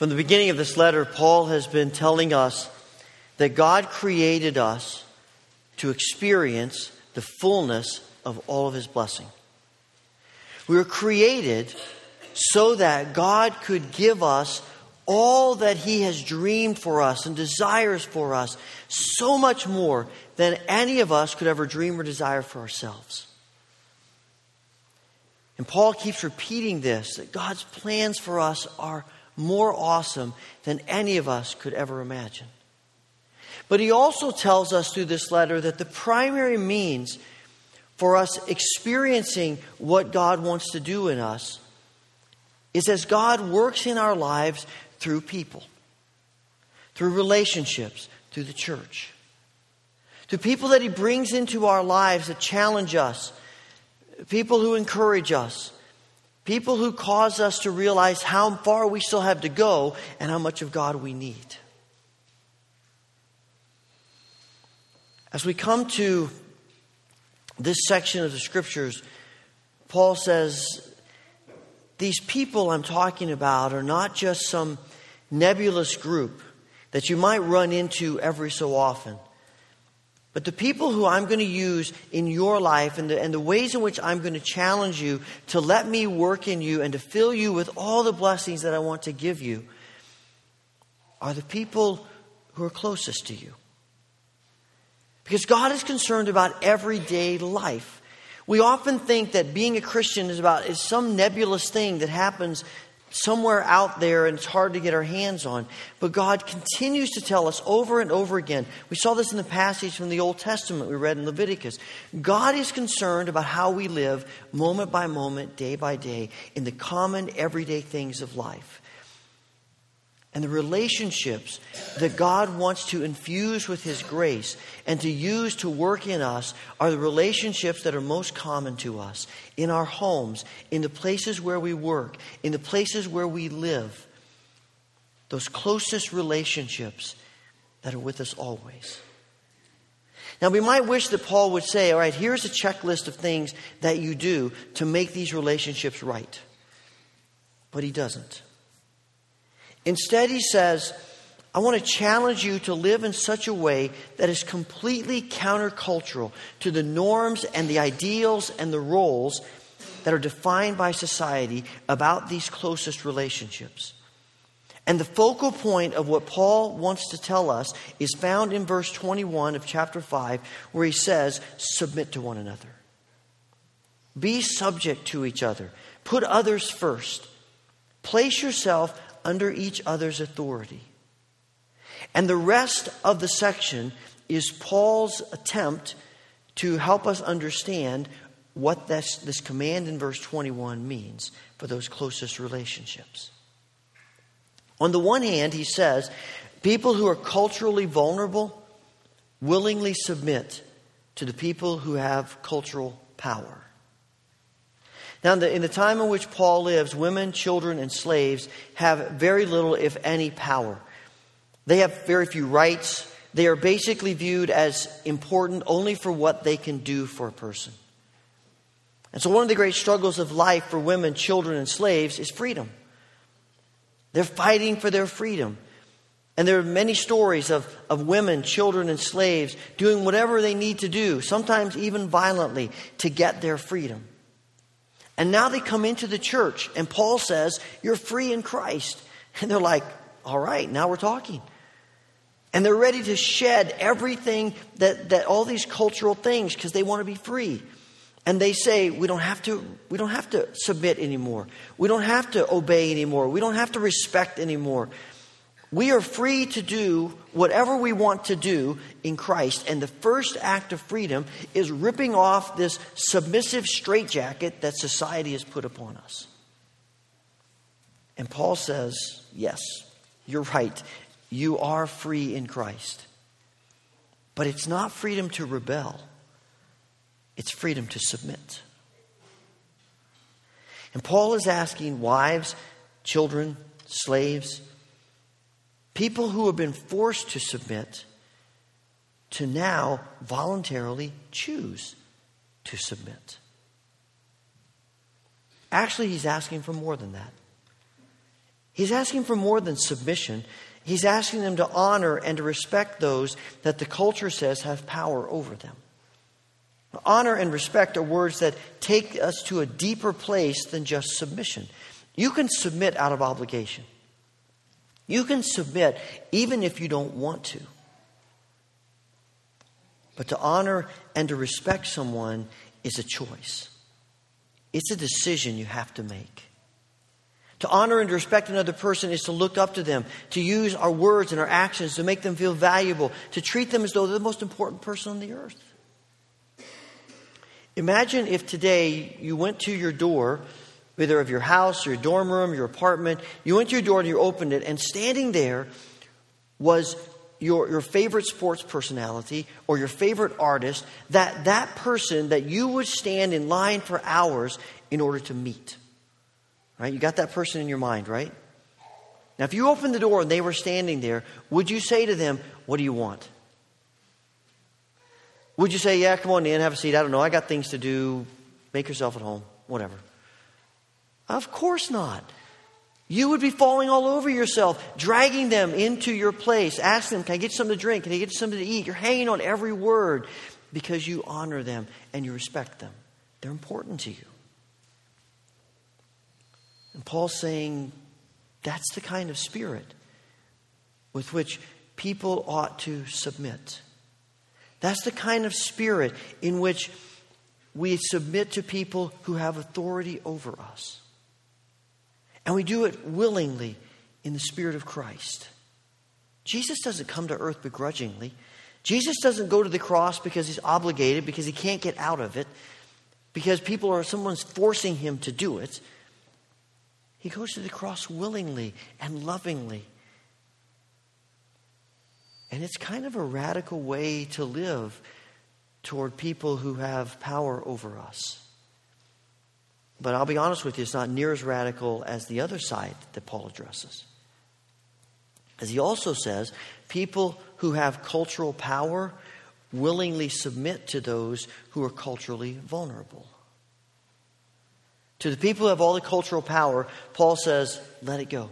From the beginning of this letter, Paul has been telling us that God created us to experience the fullness of all of his blessing. We were created so that God could give us all that he has dreamed for us and desires for us, so much more than any of us could ever dream or desire for ourselves. And Paul keeps repeating this that God's plans for us are more awesome than any of us could ever imagine. But he also tells us through this letter that the primary means for us experiencing what God wants to do in us is as God works in our lives through people, through relationships, through the church, through people that he brings into our lives that challenge us, people who encourage us, People who cause us to realize how far we still have to go and how much of God we need. As we come to this section of the scriptures, Paul says, These people I'm talking about are not just some nebulous group that you might run into every so often. But the people who I'm going to use in your life and the, and the ways in which I'm going to challenge you to let me work in you and to fill you with all the blessings that I want to give you are the people who are closest to you. Because God is concerned about everyday life. We often think that being a Christian is about is some nebulous thing that happens somewhere out there and it's hard to get our hands on. But God continues to tell us over and over again. We saw this in the passage from the Old Testament we read in Leviticus. God is concerned about how we live moment by moment, day by day, in the common everyday things of life. And the relationships that God wants to infuse with His grace and to use to work in us are the relationships that are most common to us in our homes, in the places where we work, in the places where we live. Those closest relationships that are with us always. Now, we might wish that Paul would say, All right, here's a checklist of things that you do to make these relationships right. But he doesn't. Instead, he says, I want to challenge you to live in such a way that is completely countercultural to the norms and the ideals and the roles that are defined by society about these closest relationships. And the focal point of what Paul wants to tell us is found in verse 21 of chapter 5, where he says, Submit to one another. Be subject to each other. Put others first. Place yourself under each other's authority. And the rest of the section is Paul's attempt to help us understand what this, this command in verse 21 means for those closest relationships. On the one hand, he says, people who are culturally vulnerable willingly submit to the people who have cultural power. Now, in the, in the, time in which Paul lives, women, children, and slaves have very little, if any, power. They have very few rights. They are basically viewed as important only for what they can do for a person. And so, one of the great struggles of life for women, children, and slaves is freedom. They're fighting for their freedom. And there are many stories of, of women, children, and slaves doing whatever they need to do, sometimes even violently, to get their freedom. And now they come into the church, and Paul says, You're free in Christ. And they're like, All right, now we're talking. And they're ready to shed everything that, that all these cultural things because they want to be free. And they say, we don't have to, we don't have to submit anymore. We don't have to obey anymore. We don't have to respect anymore. We are free to do whatever we want to do in Christ. And the first act of freedom is ripping off this submissive straitjacket that society has put upon us. And Paul says, Yes, you're right. You are free in Christ. But it's not freedom to rebel, it's freedom to submit. And Paul is asking wives, children, slaves, People who have been forced to submit to now voluntarily choose to submit. Actually, he's asking for more than that. He's asking for more than submission. He's asking them to honor and to respect those that the culture says have power over them. Honor and respect are words that take us to a deeper place than just submission. You can submit out of obligation. You can submit even if you don't want to. But to honor and to respect someone is a choice, it's a decision you have to make. To honor and to respect another person is to look up to them, to use our words and our actions to make them feel valuable, to treat them as though they're the most important person on the earth. Imagine if today you went to your door, either of your house, your dorm room, your apartment, you went to your door and you opened it, and standing there was your, your favorite sports personality or your favorite artist, that that person that you would stand in line for hours in order to meet. Right? You got that person in your mind, right? Now, if you opened the door and they were standing there, would you say to them, What do you want? Would you say, Yeah, come on in, have a seat? I don't know. I got things to do. Make yourself at home. Whatever. Of course not. You would be falling all over yourself, dragging them into your place, asking them, Can I get something to drink? Can I get something to eat? You're hanging on every word because you honor them and you respect them. They're important to you. And Paul's saying that's the kind of spirit with which people ought to submit. That's the kind of spirit in which we submit to people who have authority over us. And we do it willingly in the Spirit of Christ. Jesus doesn't come to earth begrudgingly. Jesus doesn't go to the cross because he's obligated, because he can't get out of it, because people are someone's forcing him to do it. He goes to the cross willingly and lovingly. And it's kind of a radical way to live toward people who have power over us. But I'll be honest with you, it's not near as radical as the other side that Paul addresses. As he also says, people who have cultural power willingly submit to those who are culturally vulnerable. To the people who have all the cultural power, Paul says, let it go.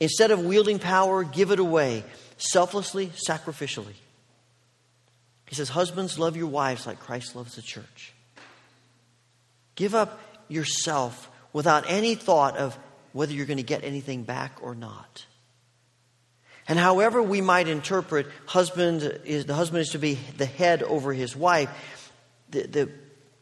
Instead of wielding power, give it away, selflessly, sacrificially. He says, Husbands, love your wives like Christ loves the church. Give up yourself without any thought of whether you're going to get anything back or not. And however we might interpret husband is the husband is to be the head over his wife, the, the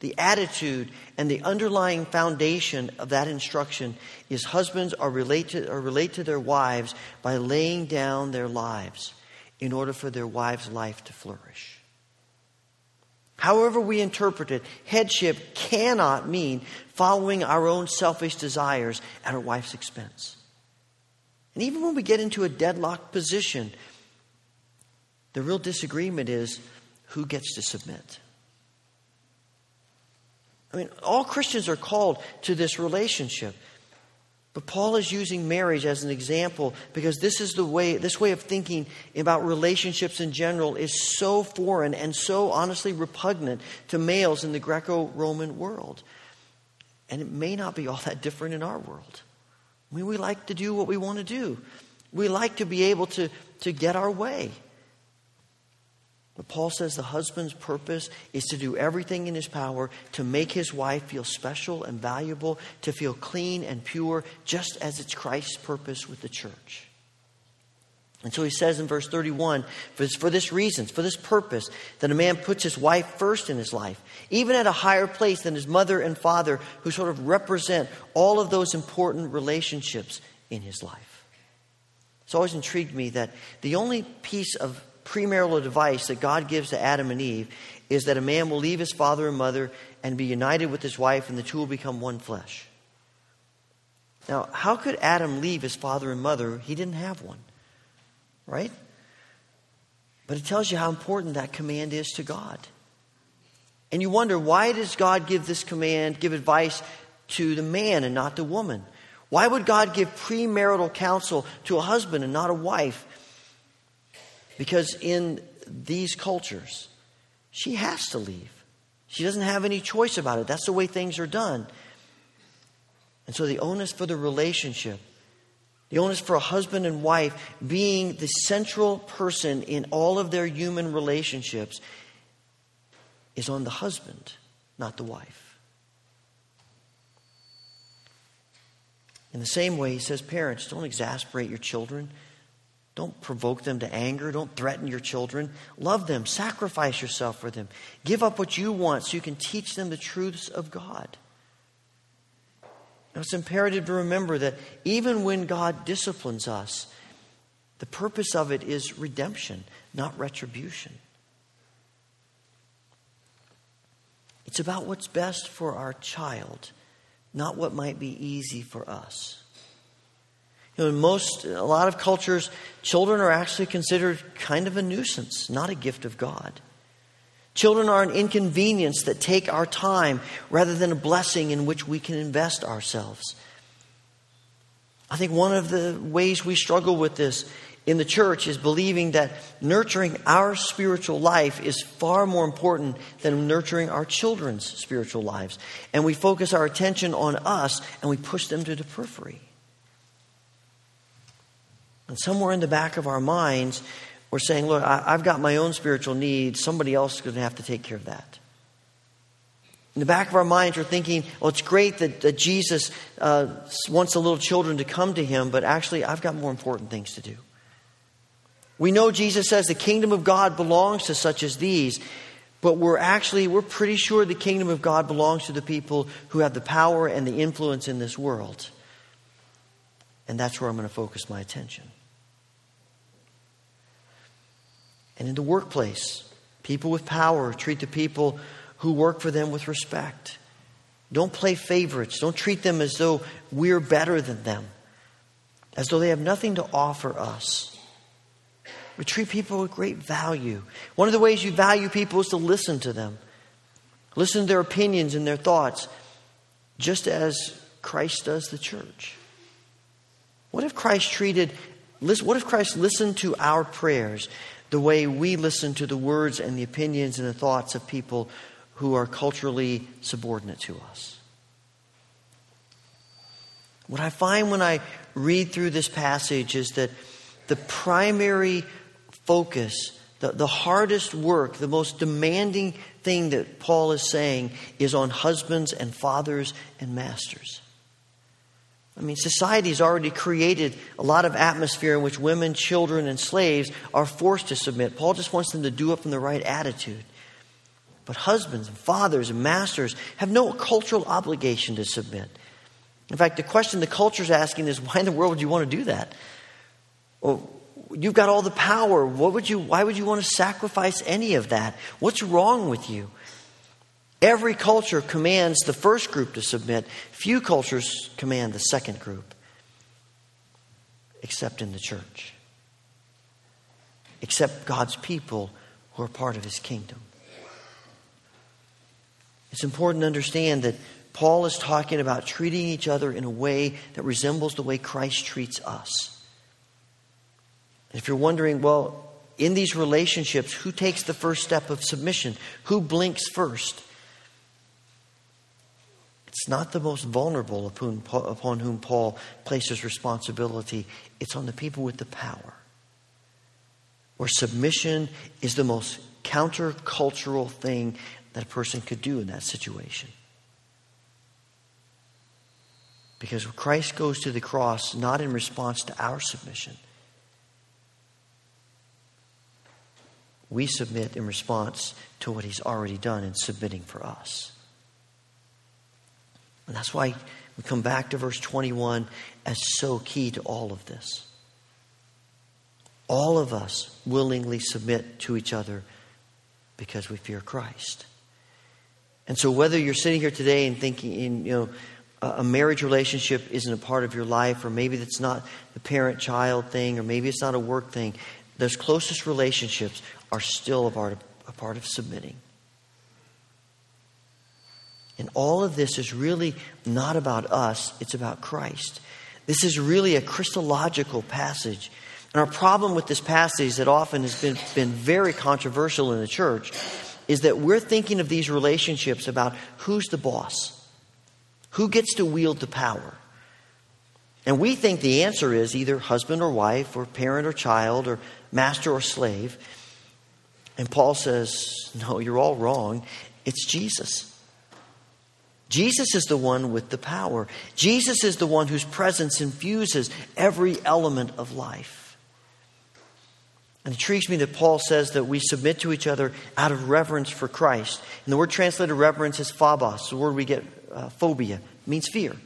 the attitude and the underlying foundation of that instruction is husbands are related are relate to their wives by laying down their lives in order for their wife's life to flourish. However, we interpret it, headship cannot mean following our own selfish desires at our wife's expense. And even when we get into a deadlocked position, the real disagreement is who gets to submit. I mean, all Christians are called to this relationship. But Paul is using marriage as an example because this is the way, this way of thinking about relationships in general is so foreign and so honestly repugnant to males in the Greco Roman world. And it may not be all that different in our world. I mean, we like to do what we want to do, we like to be able to, to get our way. But Paul says the husband's purpose is to do everything in his power to make his wife feel special and valuable, to feel clean and pure, just as it's Christ's purpose with the church. And so he says in verse 31 for this, for this reason, for this purpose, that a man puts his wife first in his life, even at a higher place than his mother and father, who sort of represent all of those important relationships in his life. It's always intrigued me that the only piece of premarital advice that God gives to Adam and Eve is that a man will leave his father and mother and be united with his wife, and the two will become one flesh. Now, how could Adam leave his father and mother? He didn't have one, right? But it tells you how important that command is to God. And you wonder, why does God give this command, give advice to the man and not the woman? Why would God give premarital counsel to a husband and not a wife? Because in these cultures, she has to leave. She doesn't have any choice about it. That's the way things are done. And so the onus for the relationship The onus for a husband and wife being the central person in all of their human relationships is on the husband, not the wife. In the same way, he says, parents, don't exasperate your children. Don't provoke them to anger. Don't threaten your children. Love them. Sacrifice yourself for them. Give up what you want so you can teach them the truths of God. Now, it's imperative to remember that even when God disciplines us, the purpose of it is redemption, not retribution. It's about what's best for our child, not what might be easy for us. You know, in most, a lot of cultures, children are actually considered kind of a nuisance, not a gift of God. Children are an inconvenience that take our time rather than a blessing in which we can invest ourselves. I think one of the ways we struggle with this in the church is believing that nurturing our spiritual life is far more important than nurturing our children's spiritual lives. And we focus our attention on us and we push them to the periphery. And somewhere in the back of our minds, we're saying, look, I, have got my own spiritual needs. Somebody else is going to have to take care of that. In the back of our minds, we're thinking, well, it's great that, that Jesus uh, wants the little children to come to him, but actually, I've got more important things to do. We know Jesus says the kingdom of God belongs to such as these, but we're actually, we're pretty sure the kingdom of God belongs to the people who have the power and the influence in this world. And that's where I'm going to focus my attention. And in the workplace, people with power treat the people who work for them with respect. Don't play favorites. Don't treat them as though we're better than them, as though they have nothing to offer us. We treat people with great value. One of the ways you value people is to listen to them, listen to their opinions and their thoughts, just as Christ does the church. What if Christ treated, what if Christ listened to our prayers the way we listen to the words and the opinions and the thoughts of people who are culturally subordinate to us? What I find when I read through this passage is that the primary focus, the, the hardest work, the most demanding thing that Paul is saying is on husbands and fathers and masters. I mean, society has already created a lot of atmosphere in which women, children, and slaves are forced to submit. Paul just wants them to do it from the right attitude. But husbands and fathers and masters have no cultural obligation to submit. In fact, the question the culture is asking is why in the world would you want to do that? Well, you've got all the power. What would you, why would you want to sacrifice any of that? What's wrong with you? Every culture commands the first group to submit. Few cultures command the second group, except in the church, except God's people who are part of his kingdom. It's important to understand that Paul is talking about treating each other in a way that resembles the way Christ treats us. If you're wondering, well, in these relationships, who takes the first step of submission? Who blinks first? It's not the most vulnerable upon, upon whom Paul places responsibility, it's on the people with the power. Where submission is the most countercultural thing that a person could do in that situation. Because Christ goes to the cross not in response to our submission. We submit in response to what he's already done in submitting for us. And that's why we come back to verse 21 as so key to all of this. All of us willingly submit to each other because we fear Christ. And so, whether you're sitting here today and thinking, you know, a marriage relationship isn't a part of your life, or maybe it's not the parent child thing, or maybe it's not a work thing, those closest relationships are still a part of, a part of submitting. And all of this is really not about us, it's about Christ. This is really a Christological passage. And our problem with this passage that often has been, been very controversial in the church is that we're thinking of these relationships about who's the boss, who gets to wield the power. And we think the answer is either husband or wife, or parent or child, or master or slave. And Paul says, No, you're all wrong. It's Jesus. Jesus is the one with the power. Jesus is the one whose presence infuses every element of life. And it intrigues me that Paul says that we submit to each other out of reverence for Christ. And the word translated reverence is phobos, the word we get uh, phobia, means fear.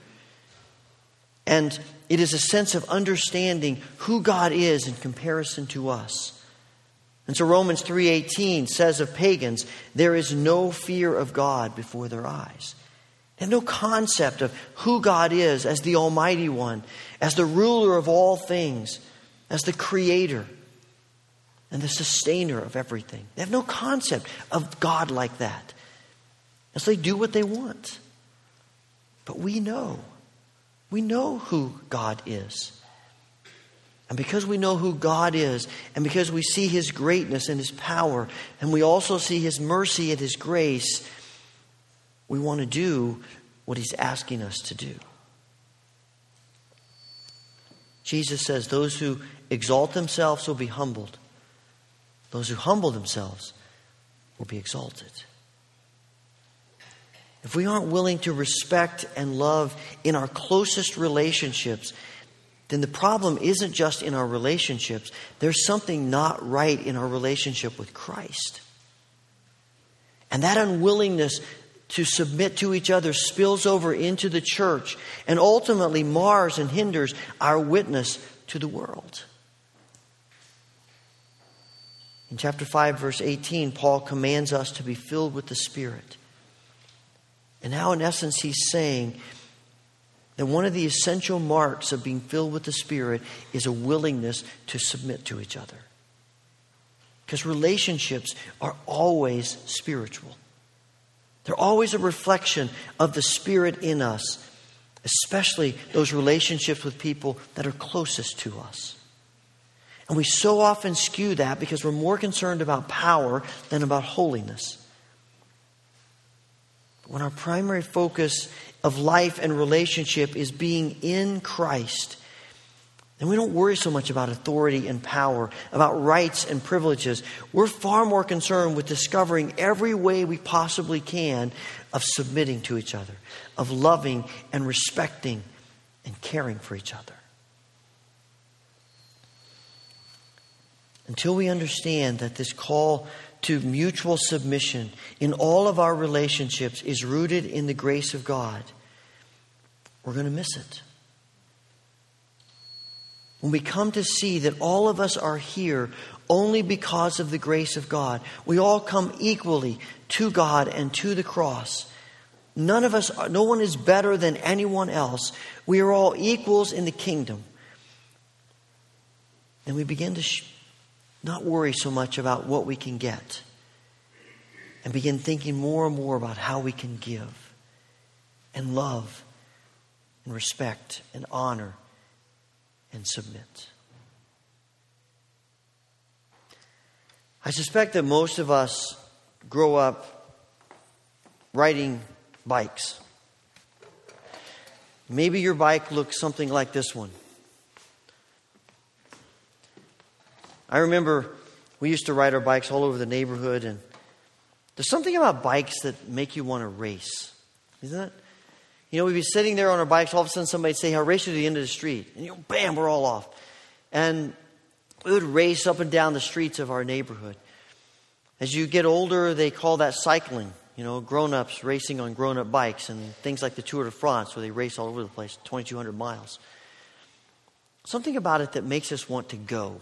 And it is a sense of understanding who God is in comparison to us. And so Romans 3:18 says of pagans, there is no fear of God before their eyes. They have no concept of who God is as the Almighty One, as the ruler of all things, as the Creator and the sustainer of everything. They have no concept of God like that. And so they do what they want. But we know. We know who God is. And because we know who God is, and because we see His greatness and His power, and we also see His mercy and His grace, we want to do what He's asking us to do. Jesus says, Those who exalt themselves will be humbled, those who humble themselves will be exalted. If we aren't willing to respect and love in our closest relationships, then the problem isn't just in our relationships. There's something not right in our relationship with Christ. And that unwillingness to submit to each other spills over into the church and ultimately mars and hinders our witness to the world. In chapter 5, verse 18, Paul commands us to be filled with the Spirit. And now, in essence, he's saying that one of the essential marks of being filled with the Spirit is a willingness to submit to each other. Because relationships are always spiritual, they're always a reflection of the Spirit in us, especially those relationships with people that are closest to us. And we so often skew that because we're more concerned about power than about holiness But when our primary focus of life and relationship is being in Christ, then we don't worry so much about authority and power, about rights and privileges. We're far more concerned with discovering every way we possibly can of submitting to each other, of loving and respecting and caring for each other. Until we understand that this call to mutual submission in all of our relationships is rooted in the grace of God, we're going to miss it. When we come to see that all of us are here only because of the grace of God, we all come equally to God and to the cross. None of us, no one is better than anyone else. We are all equals in the kingdom. And we begin to not worry so much about what we can get and begin thinking more and more about how we can give and love and respect and honor and submit. I suspect that most of us grow up riding bikes. Maybe your bike looks something like this one. I remember we used to ride our bikes all over the neighborhood, and there's something about bikes that make you want to race, isn't it? You know, we'd be sitting there on our bikes, all of a sudden somebody'd say, I'll race you to the end of the street. And you know, bam, we're all off. And we would race up and down the streets of our neighborhood. As you get older, they call that cycling. You know, grown ups racing on grown up bikes and things like the Tour de France, where they race all over the place, 2,200 miles. Something about it that makes us want to go.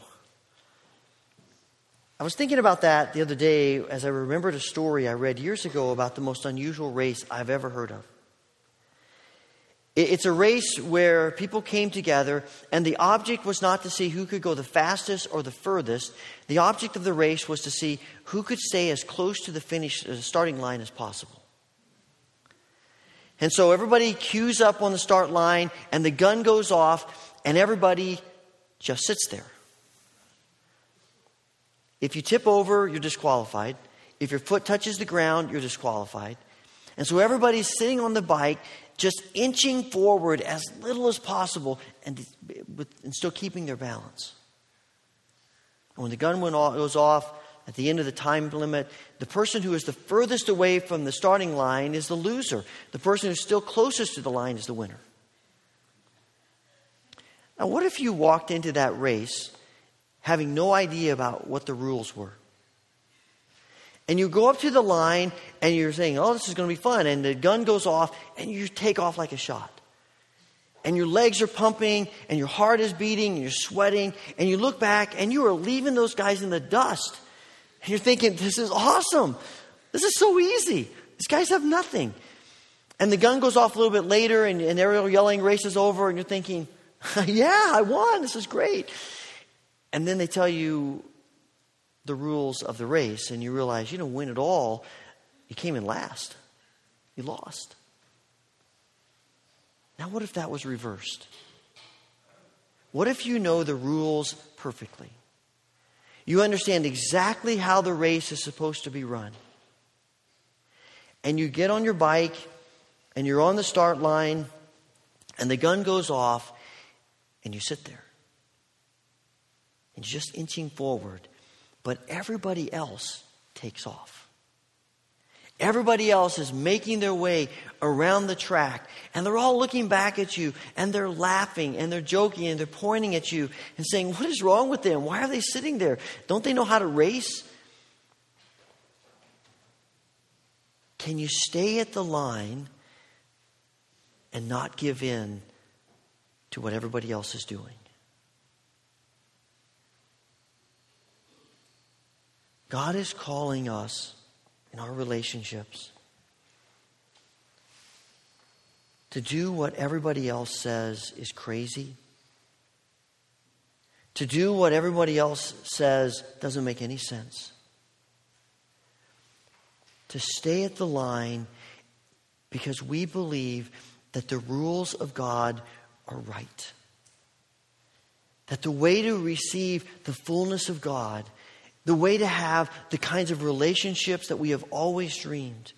I was thinking about that the other day as I remembered a story I read years ago about the most unusual race I've ever heard of. It's a race where people came together, and the object was not to see who could go the fastest or the furthest. The object of the race was to see who could stay as close to the finish, the starting line as possible. And so everybody queues up on the start line, and the gun goes off, and everybody just sits there. If you tip over, you're disqualified. If your foot touches the ground, you're disqualified. And so everybody's sitting on the bike, just inching forward as little as possible and, and still keeping their balance. And when the gun went off, goes off at the end of the time limit, the person who is the furthest away from the starting line is the loser. The person who's still closest to the line is the winner. Now, what if you walked into that race having no idea about what the rules were? And you go up to the line and you're saying, oh, this is going to be fun. And the gun goes off and you take off like a shot. And your legs are pumping and your heart is beating and you're sweating. And you look back and you are leaving those guys in the dust. And you're thinking, this is awesome. This is so easy. These guys have nothing. And the gun goes off a little bit later and, and they're yelling, race is over. And you're thinking, yeah, I won. This is great. And then they tell you, the rules of the race and you realize you didn't win at all, you came in last. You lost. Now, what if that was reversed? What if you know the rules perfectly? You understand exactly how the race is supposed to be run. And you get on your bike and you're on the start line and the gun goes off and you sit there. And you're just inching forward but everybody else takes off. Everybody else is making their way around the track, and they're all looking back at you, and they're laughing, and they're joking, and they're pointing at you and saying, What is wrong with them? Why are they sitting there? Don't they know how to race? Can you stay at the line and not give in to what everybody else is doing? God is calling us in our relationships to do what everybody else says is crazy, to do what everybody else says doesn't make any sense, to stay at the line because we believe that the rules of God are right. That the way to receive the fullness of God the way to have the kinds of relationships that we have always dreamed.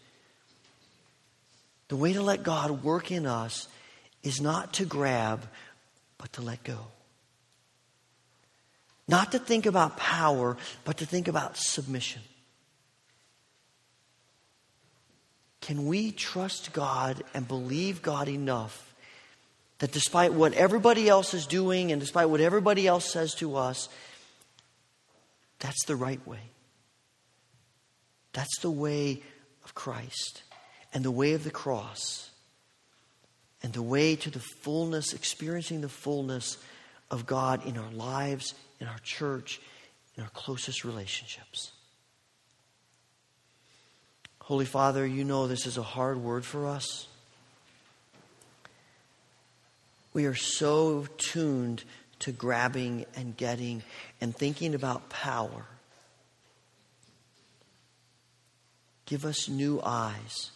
The way to let God work in us is not to grab, but to let go. Not to think about power, but to think about submission. Can we trust God and believe God enough that despite what everybody else is doing and despite what everybody else says to us, that's the right way. That's the way of Christ and the way of the cross and the way to the fullness, experiencing the fullness of God in our lives, in our church, in our closest relationships. Holy Father, you know this is a hard word for us. We are so tuned to grabbing and getting and thinking about power. Give us new eyes.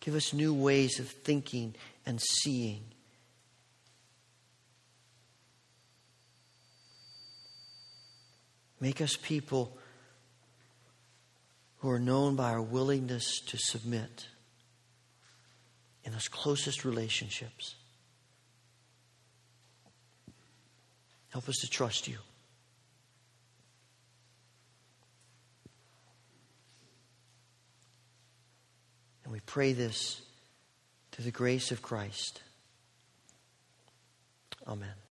Give us new ways of thinking and seeing. Make us people who are known by our willingness to submit in those closest relationships. Help us to trust you. And we pray this through the grace of Christ. Amen.